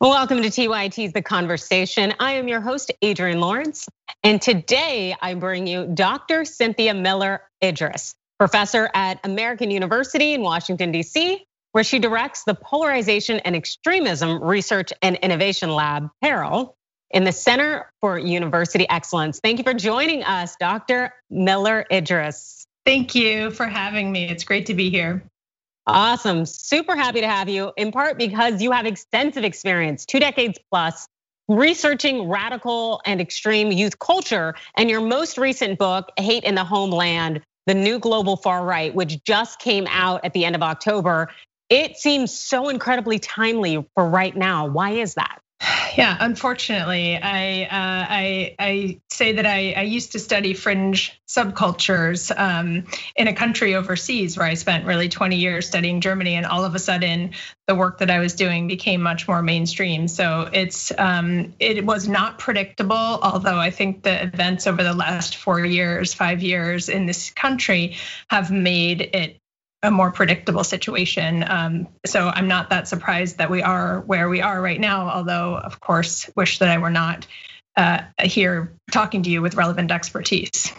Welcome to TYT's The Conversation. I am your host, Adrienne Lawrence. And today I bring you Dr. Cynthia Miller Idriss, professor at American University in Washington, DC, where she directs the Polarization and Extremism Research and Innovation Lab, PERIL, in the Center for University Excellence. Thank you for joining us, Dr. Miller Idriss. Thank you for having me. It's great to be here. Awesome. Super happy to have you, in part because you have extensive experience, two decades plus, researching radical and extreme youth culture. And your most recent book, Hate in the Homeland The New Global Far Right, which just came out at the end of October, it seems so incredibly timely for right now. Why is that? Yeah, unfortunately, I uh, I I say that I, I used to study fringe subcultures um, in a country overseas where I spent really 20 years studying Germany, and all of a sudden the work that I was doing became much more mainstream. So it's um, it was not predictable, although I think the events over the last four years, five years in this country have made it a more predictable situation. Um, so I'm not that surprised that we are where we are right now, although of course wish that I were not uh, here talking to you with relevant expertise.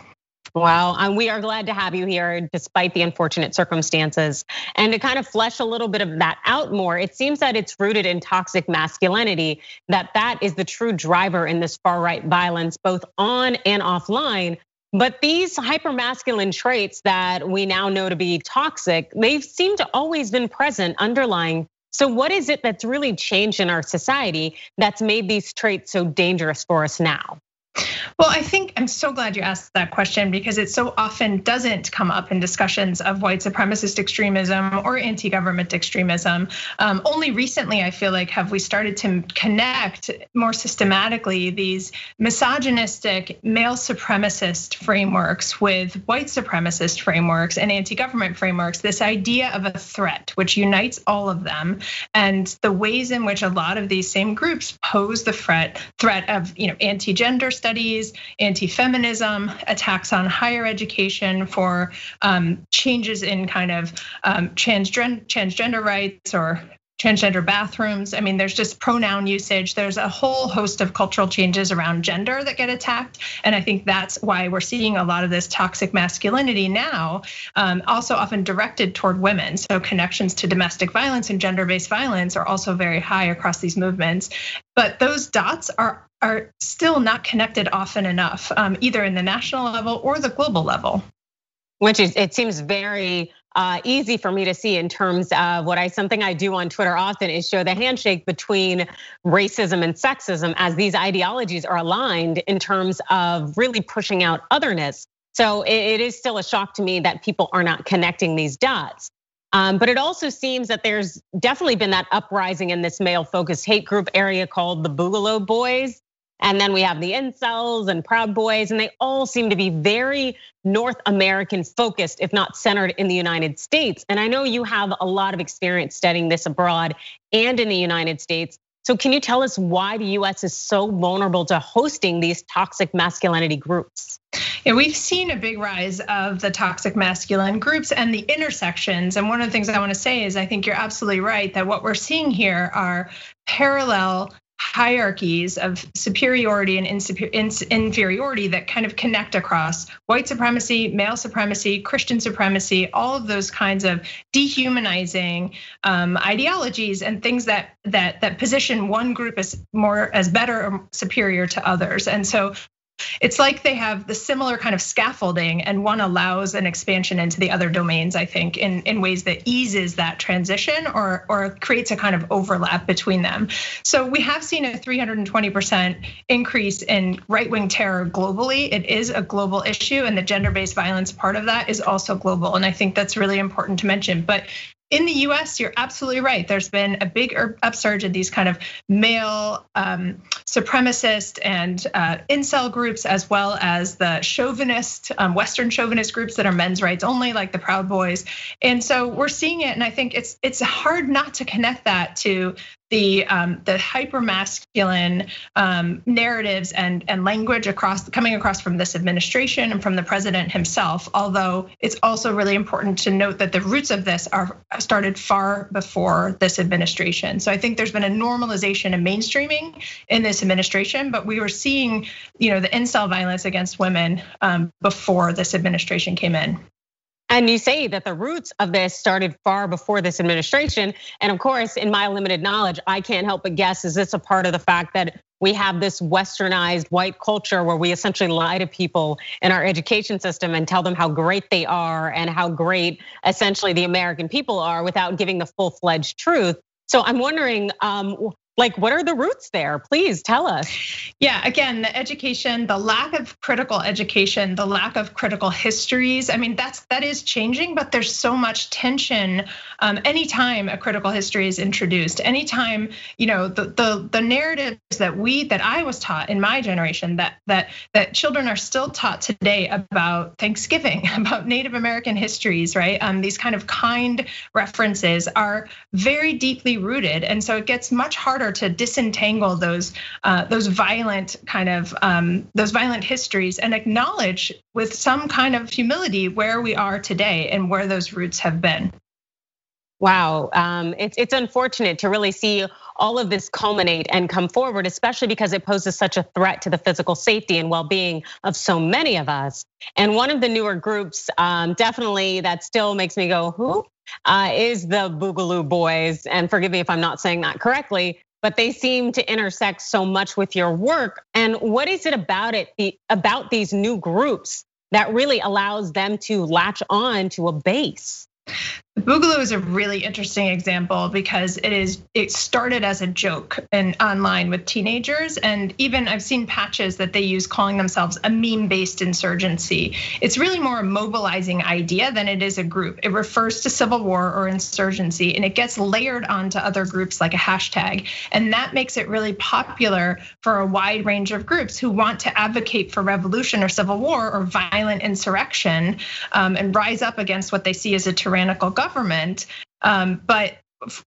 Wow, and we are glad to have you here despite the unfortunate circumstances. And to kind of flesh a little bit of that out more, it seems that it's rooted in toxic masculinity, that that is the true driver in this far right violence, both on and offline. But these hypermasculine traits that we now know to be toxic, they've seemed to always been present underlying. So what is it that's really changed in our society that's made these traits so dangerous for us now? Well, I think I'm so glad you asked that question because it so often doesn't come up in discussions of white supremacist extremism or anti government extremism. Um, only recently, I feel like, have we started to connect more systematically these misogynistic male supremacist frameworks with white supremacist frameworks and anti government frameworks. This idea of a threat, which unites all of them, and the ways in which a lot of these same groups pose the threat, threat of you know anti gender studies, anti-feminism, attacks on higher education for um, changes in kind of um, transgender rights or transgender bathrooms. I mean, there's just pronoun usage. There's a whole host of cultural changes around gender that get attacked. And I think that's why we're seeing a lot of this toxic masculinity now, um, also often directed toward women. So connections to domestic violence and gender based violence are also very high across these movements. But those dots are are still not connected often enough, um, either in the national level or the global level. Which is, it seems very easy for me to see in terms of what I something I do on Twitter often is show the handshake between racism and sexism as these ideologies are aligned in terms of really pushing out otherness. So it is still a shock to me that people are not connecting these dots. Um, but it also seems that there's definitely been that uprising in this male focused hate group area called the Boogaloo Boys. And then we have the incels and Proud Boys, and they all seem to be very North American focused, if not centered in the United States. And I know you have a lot of experience studying this abroad and in the United States. So, can you tell us why the US is so vulnerable to hosting these toxic masculinity groups? Yeah, we've seen a big rise of the toxic masculine groups and the intersections. And one of the things I want to say is I think you're absolutely right that what we're seeing here are parallel hierarchies of superiority and inferiority that kind of connect across white supremacy, male supremacy, Christian supremacy, all of those kinds of dehumanizing um, ideologies and things that that that position one group as more as better or superior to others. And so it's like they have the similar kind of scaffolding and one allows an expansion into the other domains i think in, in ways that eases that transition or, or creates a kind of overlap between them. So we have seen a 320% increase in right-wing terror globally. It is a global issue and the gender-based violence part of that is also global and i think that's really important to mention. But in the US, you're absolutely right. There's been a big upsurge in these kind of male um, supremacist and uh, incel groups, as well as the chauvinist, um, Western chauvinist groups that are men's rights only, like the Proud Boys. And so we're seeing it, and I think it's it's hard not to connect that to the um, the hyper masculine um, narratives and and language across coming across from this administration and from the president himself. Although it's also really important to note that the roots of this are started far before this administration. So I think there's been a normalization and mainstreaming in this administration, but we were seeing, you know, the incel violence against women um, before this administration came in. And you say that the roots of this started far before this administration. And of course, in my limited knowledge, I can't help but guess is this a part of the fact that we have this westernized white culture where we essentially lie to people in our education system and tell them how great they are and how great essentially the American people are without giving the full fledged truth. So I'm wondering, um, like, what are the roots there? Please tell us. Yeah, again, the education, the lack of critical education, the lack of critical histories. I mean, that's that is changing, but there's so much tension. Um, anytime a critical history is introduced, anytime you know the the the narratives that we that I was taught in my generation that that that children are still taught today about Thanksgiving, about Native American histories, right? Um, these kind of kind references are very deeply rooted, and so it gets much harder to disentangle those uh, those violent kind of um, those violent histories and acknowledge with some kind of humility where we are today and where those roots have been. Wow, um, it's it's unfortunate to really see all of this culminate and come forward, especially because it poses such a threat to the physical safety and well-being of so many of us. And one of the newer groups, um, definitely that still makes me go, who? Uh, is the Boogaloo Boys, and forgive me if I'm not saying that correctly but they seem to intersect so much with your work. And what is it about it, about these new groups that really allows them to latch on to a base? Boogaloo is a really interesting example because it is it started as a joke and online with teenagers and even I've seen patches that they use calling themselves a meme-based insurgency. It's really more a mobilizing idea than it is a group. It refers to civil war or insurgency and it gets layered onto other groups like a hashtag and that makes it really popular for a wide range of groups who want to advocate for revolution or civil war or violent insurrection um, and rise up against what they see as a tyrannical government government, um, but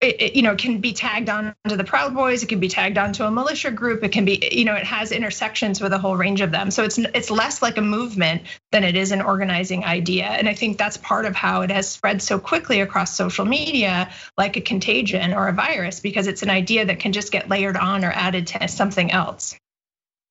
it, you know, can be tagged on to the Proud Boys. It can be tagged onto a militia group. It can be, you know, it has intersections with a whole range of them. So it's it's less like a movement than it is an organizing idea. And I think that's part of how it has spread so quickly across social media, like a contagion or a virus, because it's an idea that can just get layered on or added to something else.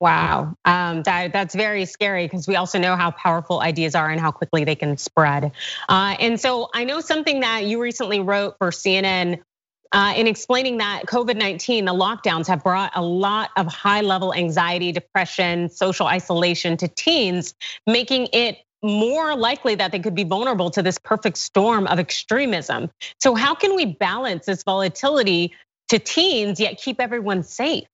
Wow, um, that, that's very scary because we also know how powerful ideas are and how quickly they can spread. Uh, and so I know something that you recently wrote for CNN uh, in explaining that COVID 19, the lockdowns have brought a lot of high level anxiety, depression, social isolation to teens, making it more likely that they could be vulnerable to this perfect storm of extremism. So, how can we balance this volatility to teens yet keep everyone safe?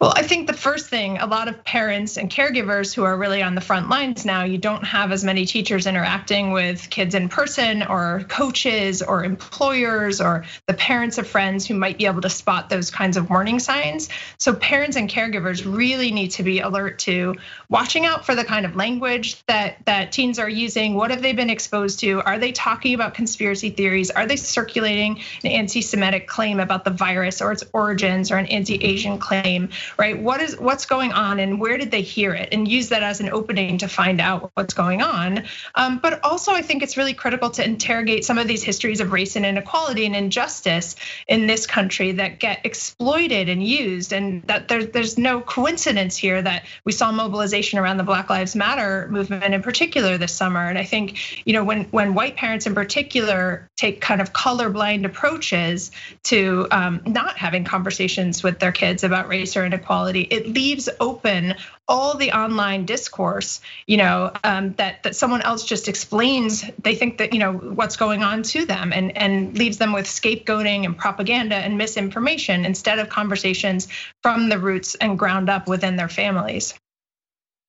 Well, I think the first thing, a lot of parents and caregivers who are really on the front lines now, you don't have as many teachers interacting with kids in person or coaches or employers or the parents of friends who might be able to spot those kinds of warning signs. So parents and caregivers really need to be alert to watching out for the kind of language that that teens are using. What have they been exposed to? Are they talking about conspiracy theories? Are they circulating an anti-Semitic claim about the virus or its origins or an anti-Asian claim? Right? What is what's going on and where did they hear it? And use that as an opening to find out what's going on. Um, but also, I think it's really critical to interrogate some of these histories of race and inequality and injustice in this country that get exploited and used. And that there, there's no coincidence here that we saw mobilization around the Black Lives Matter movement in particular this summer. And I think, you know, when when white parents in particular take kind of colorblind approaches to um, not having conversations with their kids about race or inequality, it leaves open all the online discourse, you know, um, that that someone else just explains. They think that you know what's going on to them, and and leaves them with scapegoating and propaganda and misinformation instead of conversations from the roots and ground up within their families.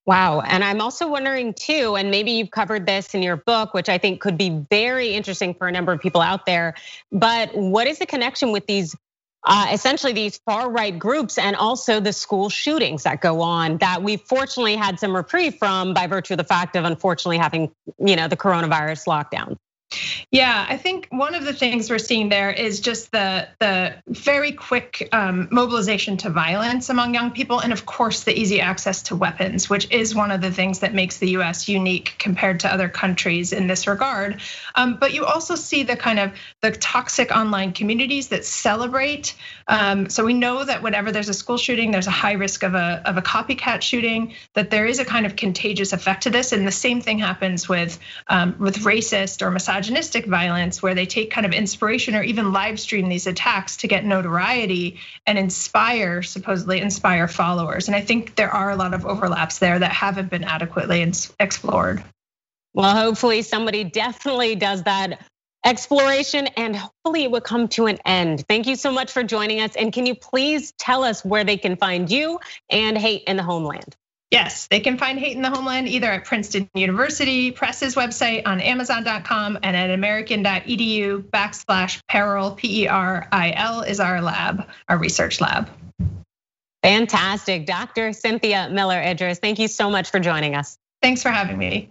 Wow. And I'm also wondering too, and maybe you've covered this in your book, which I think could be very interesting for a number of people out there. But what is the connection with these Uh, essentially these far right groups and also the school shootings that go on that we fortunately had some reprieve from by virtue of the fact of unfortunately having you know the coronavirus lockdown Yeah, I think one of the things we're seeing there is just the the very quick um, mobilization to violence among young people, and of course the easy access to weapons, which is one of the things that makes the U.S. unique compared to other countries in this regard. Um, but you also see the kind of the toxic online communities that celebrate. Um, so we know that whenever there's a school shooting, there's a high risk of a of a copycat shooting. That there is a kind of contagious effect to this, and the same thing happens with with racist or misogynistic misogynistic violence where they take kind of inspiration or even live stream these attacks to get notoriety and inspire, supposedly inspire followers. And I think there are a lot of overlaps there that haven't been adequately explored. Well, hopefully somebody definitely does that exploration and hopefully it will come to an end. Thank you so much for joining us. And can you please tell us where they can find you and Hate in the Homeland? Yes, they can find Hate in the Homeland either at Princeton University Press's website on Amazon.com and at American.edu backslash Peril P E R I L is our lab, our research lab. Fantastic, Dr. Cynthia Miller Idriss. Thank you so much for joining us. Thanks for having me.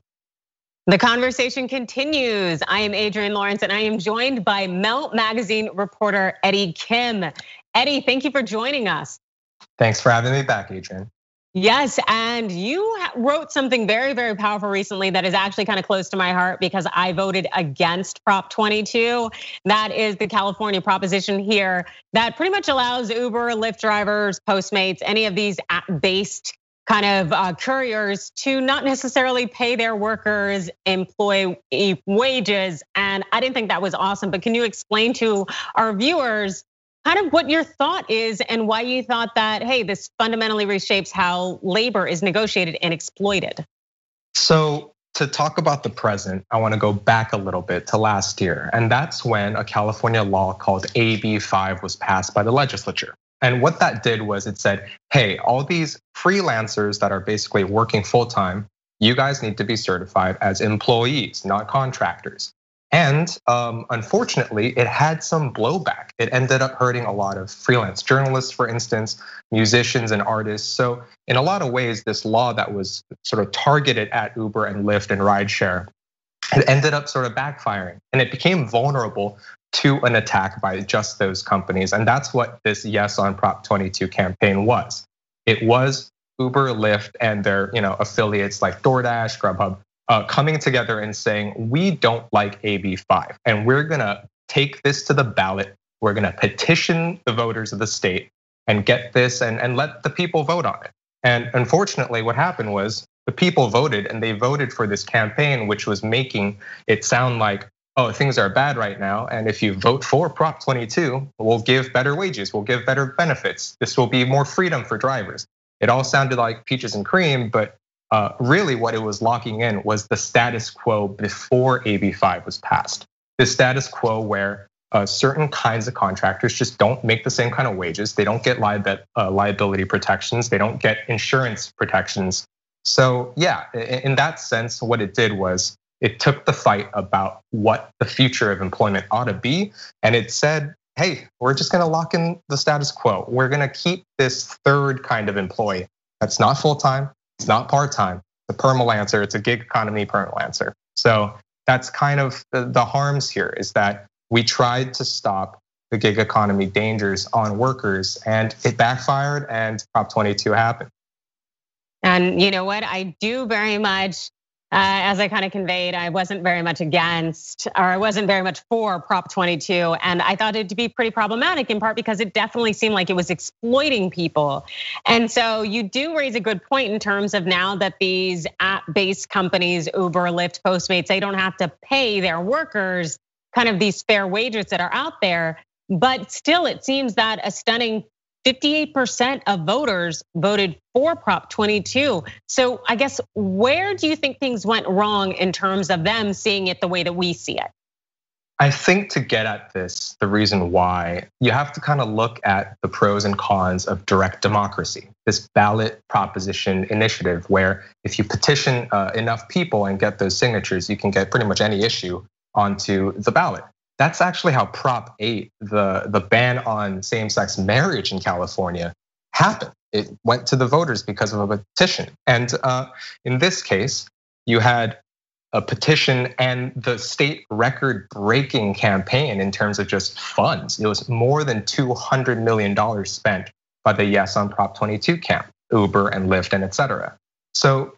The conversation continues. I am Adrienne Lawrence and I am joined by Mel Magazine reporter Eddie Kim. Eddie, thank you for joining us. Thanks for having me back, Adrienne. Yes, and you wrote something very, very powerful recently that is actually kind of close to my heart because I voted against Prop 22. That is the California proposition here that pretty much allows Uber, Lyft drivers, Postmates, any of these app-based kind of uh, couriers to not necessarily pay their workers employee wages. And I didn't think that was awesome, but can you explain to our viewers kind of what your thought is and why you thought that, hey, this fundamentally reshapes how labor is negotiated and exploited. So, to talk about the present, I want to go back a little bit to last year. And that's when a California law called AB5 was passed by the legislature. And what that did was it said, hey, all these freelancers that are basically working full time, you guys need to be certified as employees, not contractors. And um, unfortunately, it had some blowback. It ended up hurting a lot of freelance journalists, for instance, musicians and artists. So, in a lot of ways, this law that was sort of targeted at Uber and Lyft and rideshare, it ended up sort of backfiring and it became vulnerable to an attack by just those companies. And that's what this Yes on Prop 22 campaign was. It was Uber, Lyft, and their you know affiliates like DoorDash, Grubhub coming together and saying, we don't like AB5, and we're gonna take this to the ballot. We're gonna petition the voters of the state and get this and, and let the people vote on it. And unfortunately, what happened was the people voted and they voted for this campaign, which was making it sound like, oh, things are bad right now. And if you vote for Prop 22, we'll give better wages, we'll give better benefits. This will be more freedom for drivers. It all sounded like peaches and cream, but uh, really what it was locking in was the status quo before AB5 was passed. The status quo where uh, certain kinds of contractors just don't make the same kind of wages. They don't get uh, liability protections. They don't get insurance protections. So yeah, in that sense, what it did was it took the fight about what the future of employment ought to be, and it said, "Hey, we're just going to lock in the status quo. We're going to keep this third kind of employee that's not full time, it's not part time. It's a permalancer. It's a gig economy permalancer. So that's kind of the harms here is that we tried to stop the gig economy dangers on workers and it backfired and Prop 22 happened. And you know what? I do very much Uh, as I kind of conveyed, I wasn't very much against, or I wasn't very much for Prop 22. And I thought it to be pretty problematic in part because it definitely seemed like it was exploiting people. And so you do raise a good point in terms of now that these app based companies, Uber, Lyft, Postmates, they don't have to pay their workers kind of these fair wages that are out there. But still, it seems that a stunning 58% of voters voted for Prop 22. So I guess where do you think things went wrong in terms of them seeing it the way that we see it? I think to get at this, the reason why you have to kind of look at the pros and cons of direct democracy, this ballot proposition initiative, where if you petition uh, enough people and get those signatures, you can get pretty much any issue onto the ballot. That's actually how Prop 8, the, the ban on same sex marriage in California, happened. It went to the voters because of a petition. And uh, in this case, you had a petition and the state record breaking campaign in terms of just funds. It was more than $200 million spent by the Yes on Prop 22 camp, Uber and Lyft and et cetera. So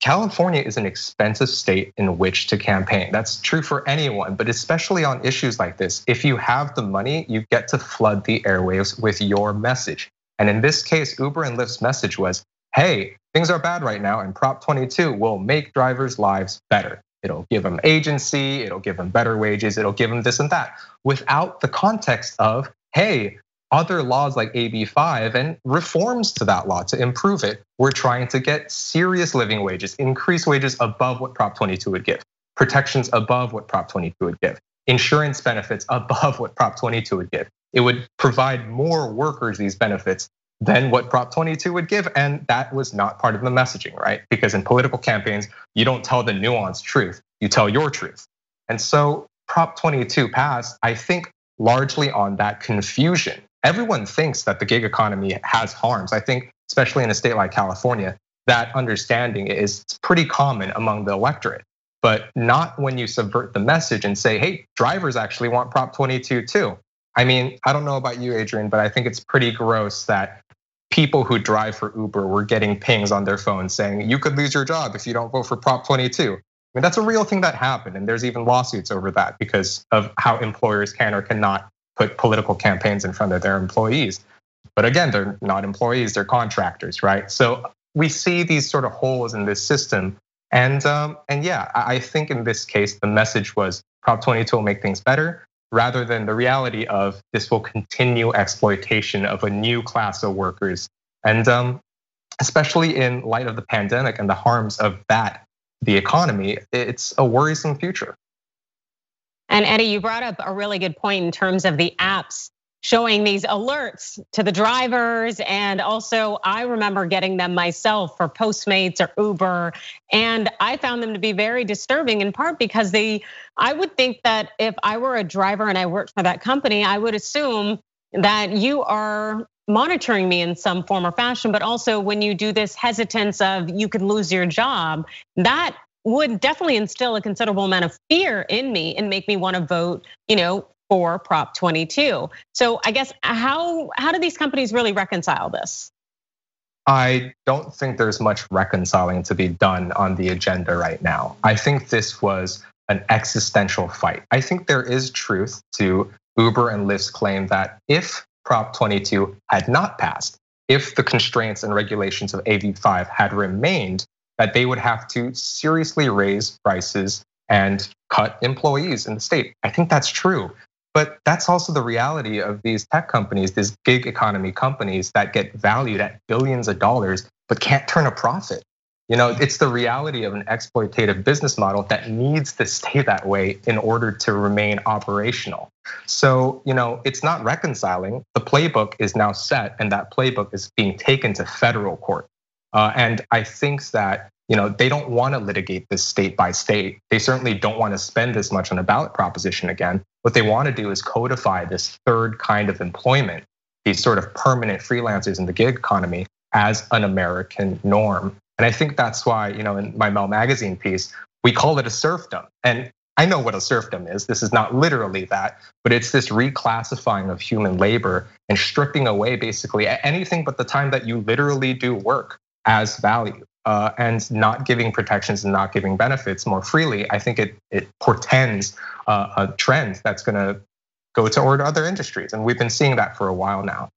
California is an expensive state in which to campaign. That's true for anyone, but especially on issues like this. If you have the money, you get to flood the airwaves with your message. And in this case, Uber and Lyft's message was hey, things are bad right now, and Prop 22 will make drivers' lives better. It'll give them agency, it'll give them better wages, it'll give them this and that, without the context of, hey, other laws like AB5 and reforms to that law to improve it. We're trying to get serious living wages, increase wages above what Prop 22 would give, protections above what Prop 22 would give, insurance benefits above what Prop 22 would give. It would provide more workers these benefits than what Prop 22 would give. And that was not part of the messaging, right? Because in political campaigns, you don't tell the nuanced truth, you tell your truth. And so Prop 22 passed, I think, largely on that confusion everyone thinks that the gig economy has harms. I think, especially in a state like California, that understanding is pretty common among the electorate, but not when you subvert the message and say, hey, drivers actually want Prop 22 too. I mean, I don't know about you, Adrienne, but I think it's pretty gross that people who drive for Uber were getting pings on their phones saying, you could lose your job if you don't vote for Prop 22. I mean, that's a real thing that happened, and there's even lawsuits over that because of how employers can or cannot put political campaigns in front of their employees. But again, they're not employees, they're contractors, right? So we see these sort of holes in this system. And um, and yeah, I think in this case, the message was Prop 22 will make things better, rather than the reality of this will continue exploitation of a new class of workers. And um, especially in light of the pandemic and the harms of that, the economy, it's a worrisome future. And Eddie, you brought up a really good point in terms of the apps showing these alerts to the drivers. And also, I remember getting them myself for Postmates or Uber. And I found them to be very disturbing in part because they, I would think that if I were a driver and I worked for that company, I would assume that you are monitoring me in some form or fashion, but also when you do this hesitance of you could lose your job, that would definitely instill a considerable amount of fear in me and make me want to vote, you know, for Prop 22. So I guess uh, how how do these companies really reconcile this? I don't think there's much reconciling to be done on the agenda right now. I think this was an existential fight. I think there is truth to Uber and Lyft's claim that if Prop 22 had not passed, if the constraints and regulations of AB5 had remained, that they would have to seriously raise prices and cut employees in the state. I think that's true. But that's also the reality of these tech companies, these gig economy companies that get valued at billions of dollars, but can't turn a profit. You know, it's the reality of an exploitative business model that needs to stay that way in order to remain operational. So, you know, it's not reconciling. The playbook is now set, and that playbook is being taken to federal court. Uh, and I think that you know they don't want to litigate this state by state. They certainly don't want to spend this much on a ballot proposition again. What they want to do is codify this third kind of employment, these sort of permanent freelancers in the gig economy, as an American norm. And I think that's why, you know, in my Mel magazine piece, we call it a serfdom. And I know what a serfdom is. This is not literally that, but it's this reclassifying of human labor and stripping away basically anything but the time that you literally do work as value uh, and not giving protections and not giving benefits more freely, I think it it portends uh, a trend that's going to go toward other industries, and we've been seeing that for a while now.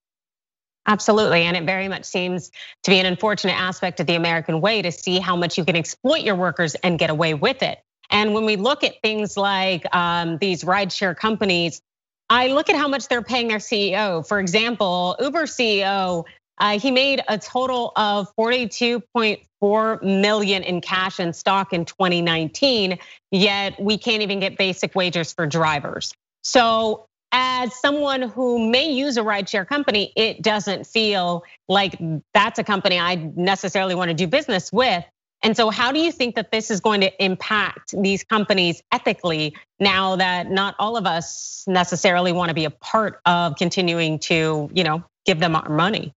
Absolutely, and it very much seems to be an unfortunate aspect of the American way to see how much you can exploit your workers and get away with it. And when we look at things like um, these rideshare companies, I look at how much they're paying their CEO. For example, Uber CEO Uh, he made a total of 42.4 million in cash and stock in 2019, yet we can't even get basic wages for drivers. So as someone who may use a rideshare company, it doesn't feel like that's a company I necessarily want to do business with. And so, how do you think that this is going to impact these companies ethically now that not all of us necessarily want to be a part of continuing to, you know, give them our money?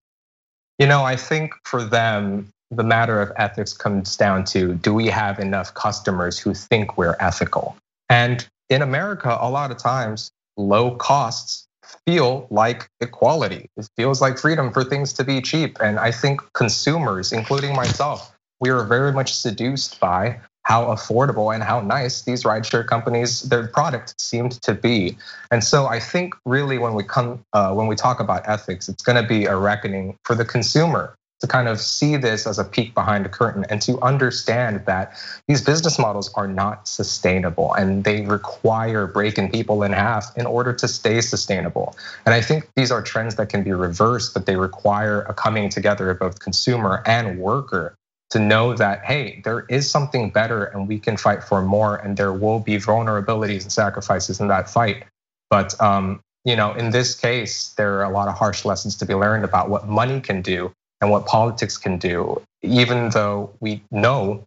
You know, I think for them, the matter of ethics comes down to do we have enough customers who think we're ethical? And in America, a lot of times, low costs feel like equality. It feels like freedom for things to be cheap. And I think consumers, including myself, we are very much seduced by how affordable and how nice these rideshare companies their product seemed to be and so i think really when we come uh, when we talk about ethics it's going to be a reckoning for the consumer to kind of see this as a peek behind the curtain and to understand that these business models are not sustainable and they require breaking people in half in order to stay sustainable. And I think these are trends that can be reversed, but they require a coming together of both consumer and worker to know that, hey, there is something better and we can fight for more and there will be vulnerabilities and sacrifices in that fight. But um, you know, in this case, there are a lot of harsh lessons to be learned about what money can do and what politics can do, even though we know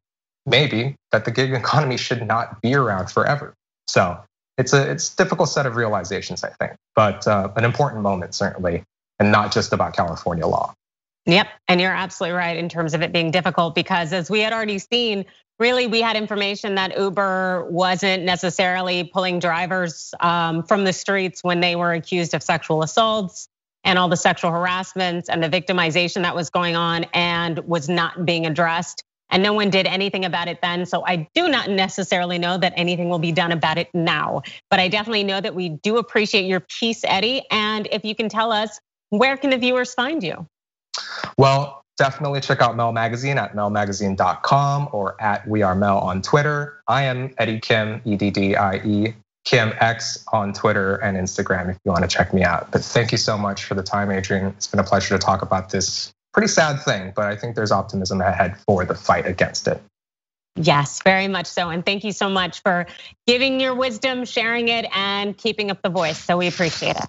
maybe that the gig economy should not be around forever. So it's a it's a difficult set of realizations, I think, but uh, an important moment certainly, and not just about California law. Yep. And you're absolutely right in terms of it being difficult because as we had already seen, really we had information that Uber wasn't necessarily pulling drivers um, from the streets when they were accused of sexual assaults and all the sexual harassment and the victimization that was going on and was not being addressed. And no one did anything about it then. So I do not necessarily know that anything will be done about it now. But I definitely know that we do appreciate your piece, Eddie. And if you can tell us, where can the viewers find you? Well, definitely check out Mel Magazine at melmagazine.com or at We Are Mel on Twitter. I am Eddie Kim, E D D I E, Kim X on Twitter and Instagram if you want to check me out. But thank you so much for the time, Adrienne. It's been a pleasure to talk about this pretty sad thing, but I think there's optimism ahead for the fight against it. Yes, very much so. And thank you so much for giving your wisdom, sharing it, and keeping up the voice. So we appreciate it.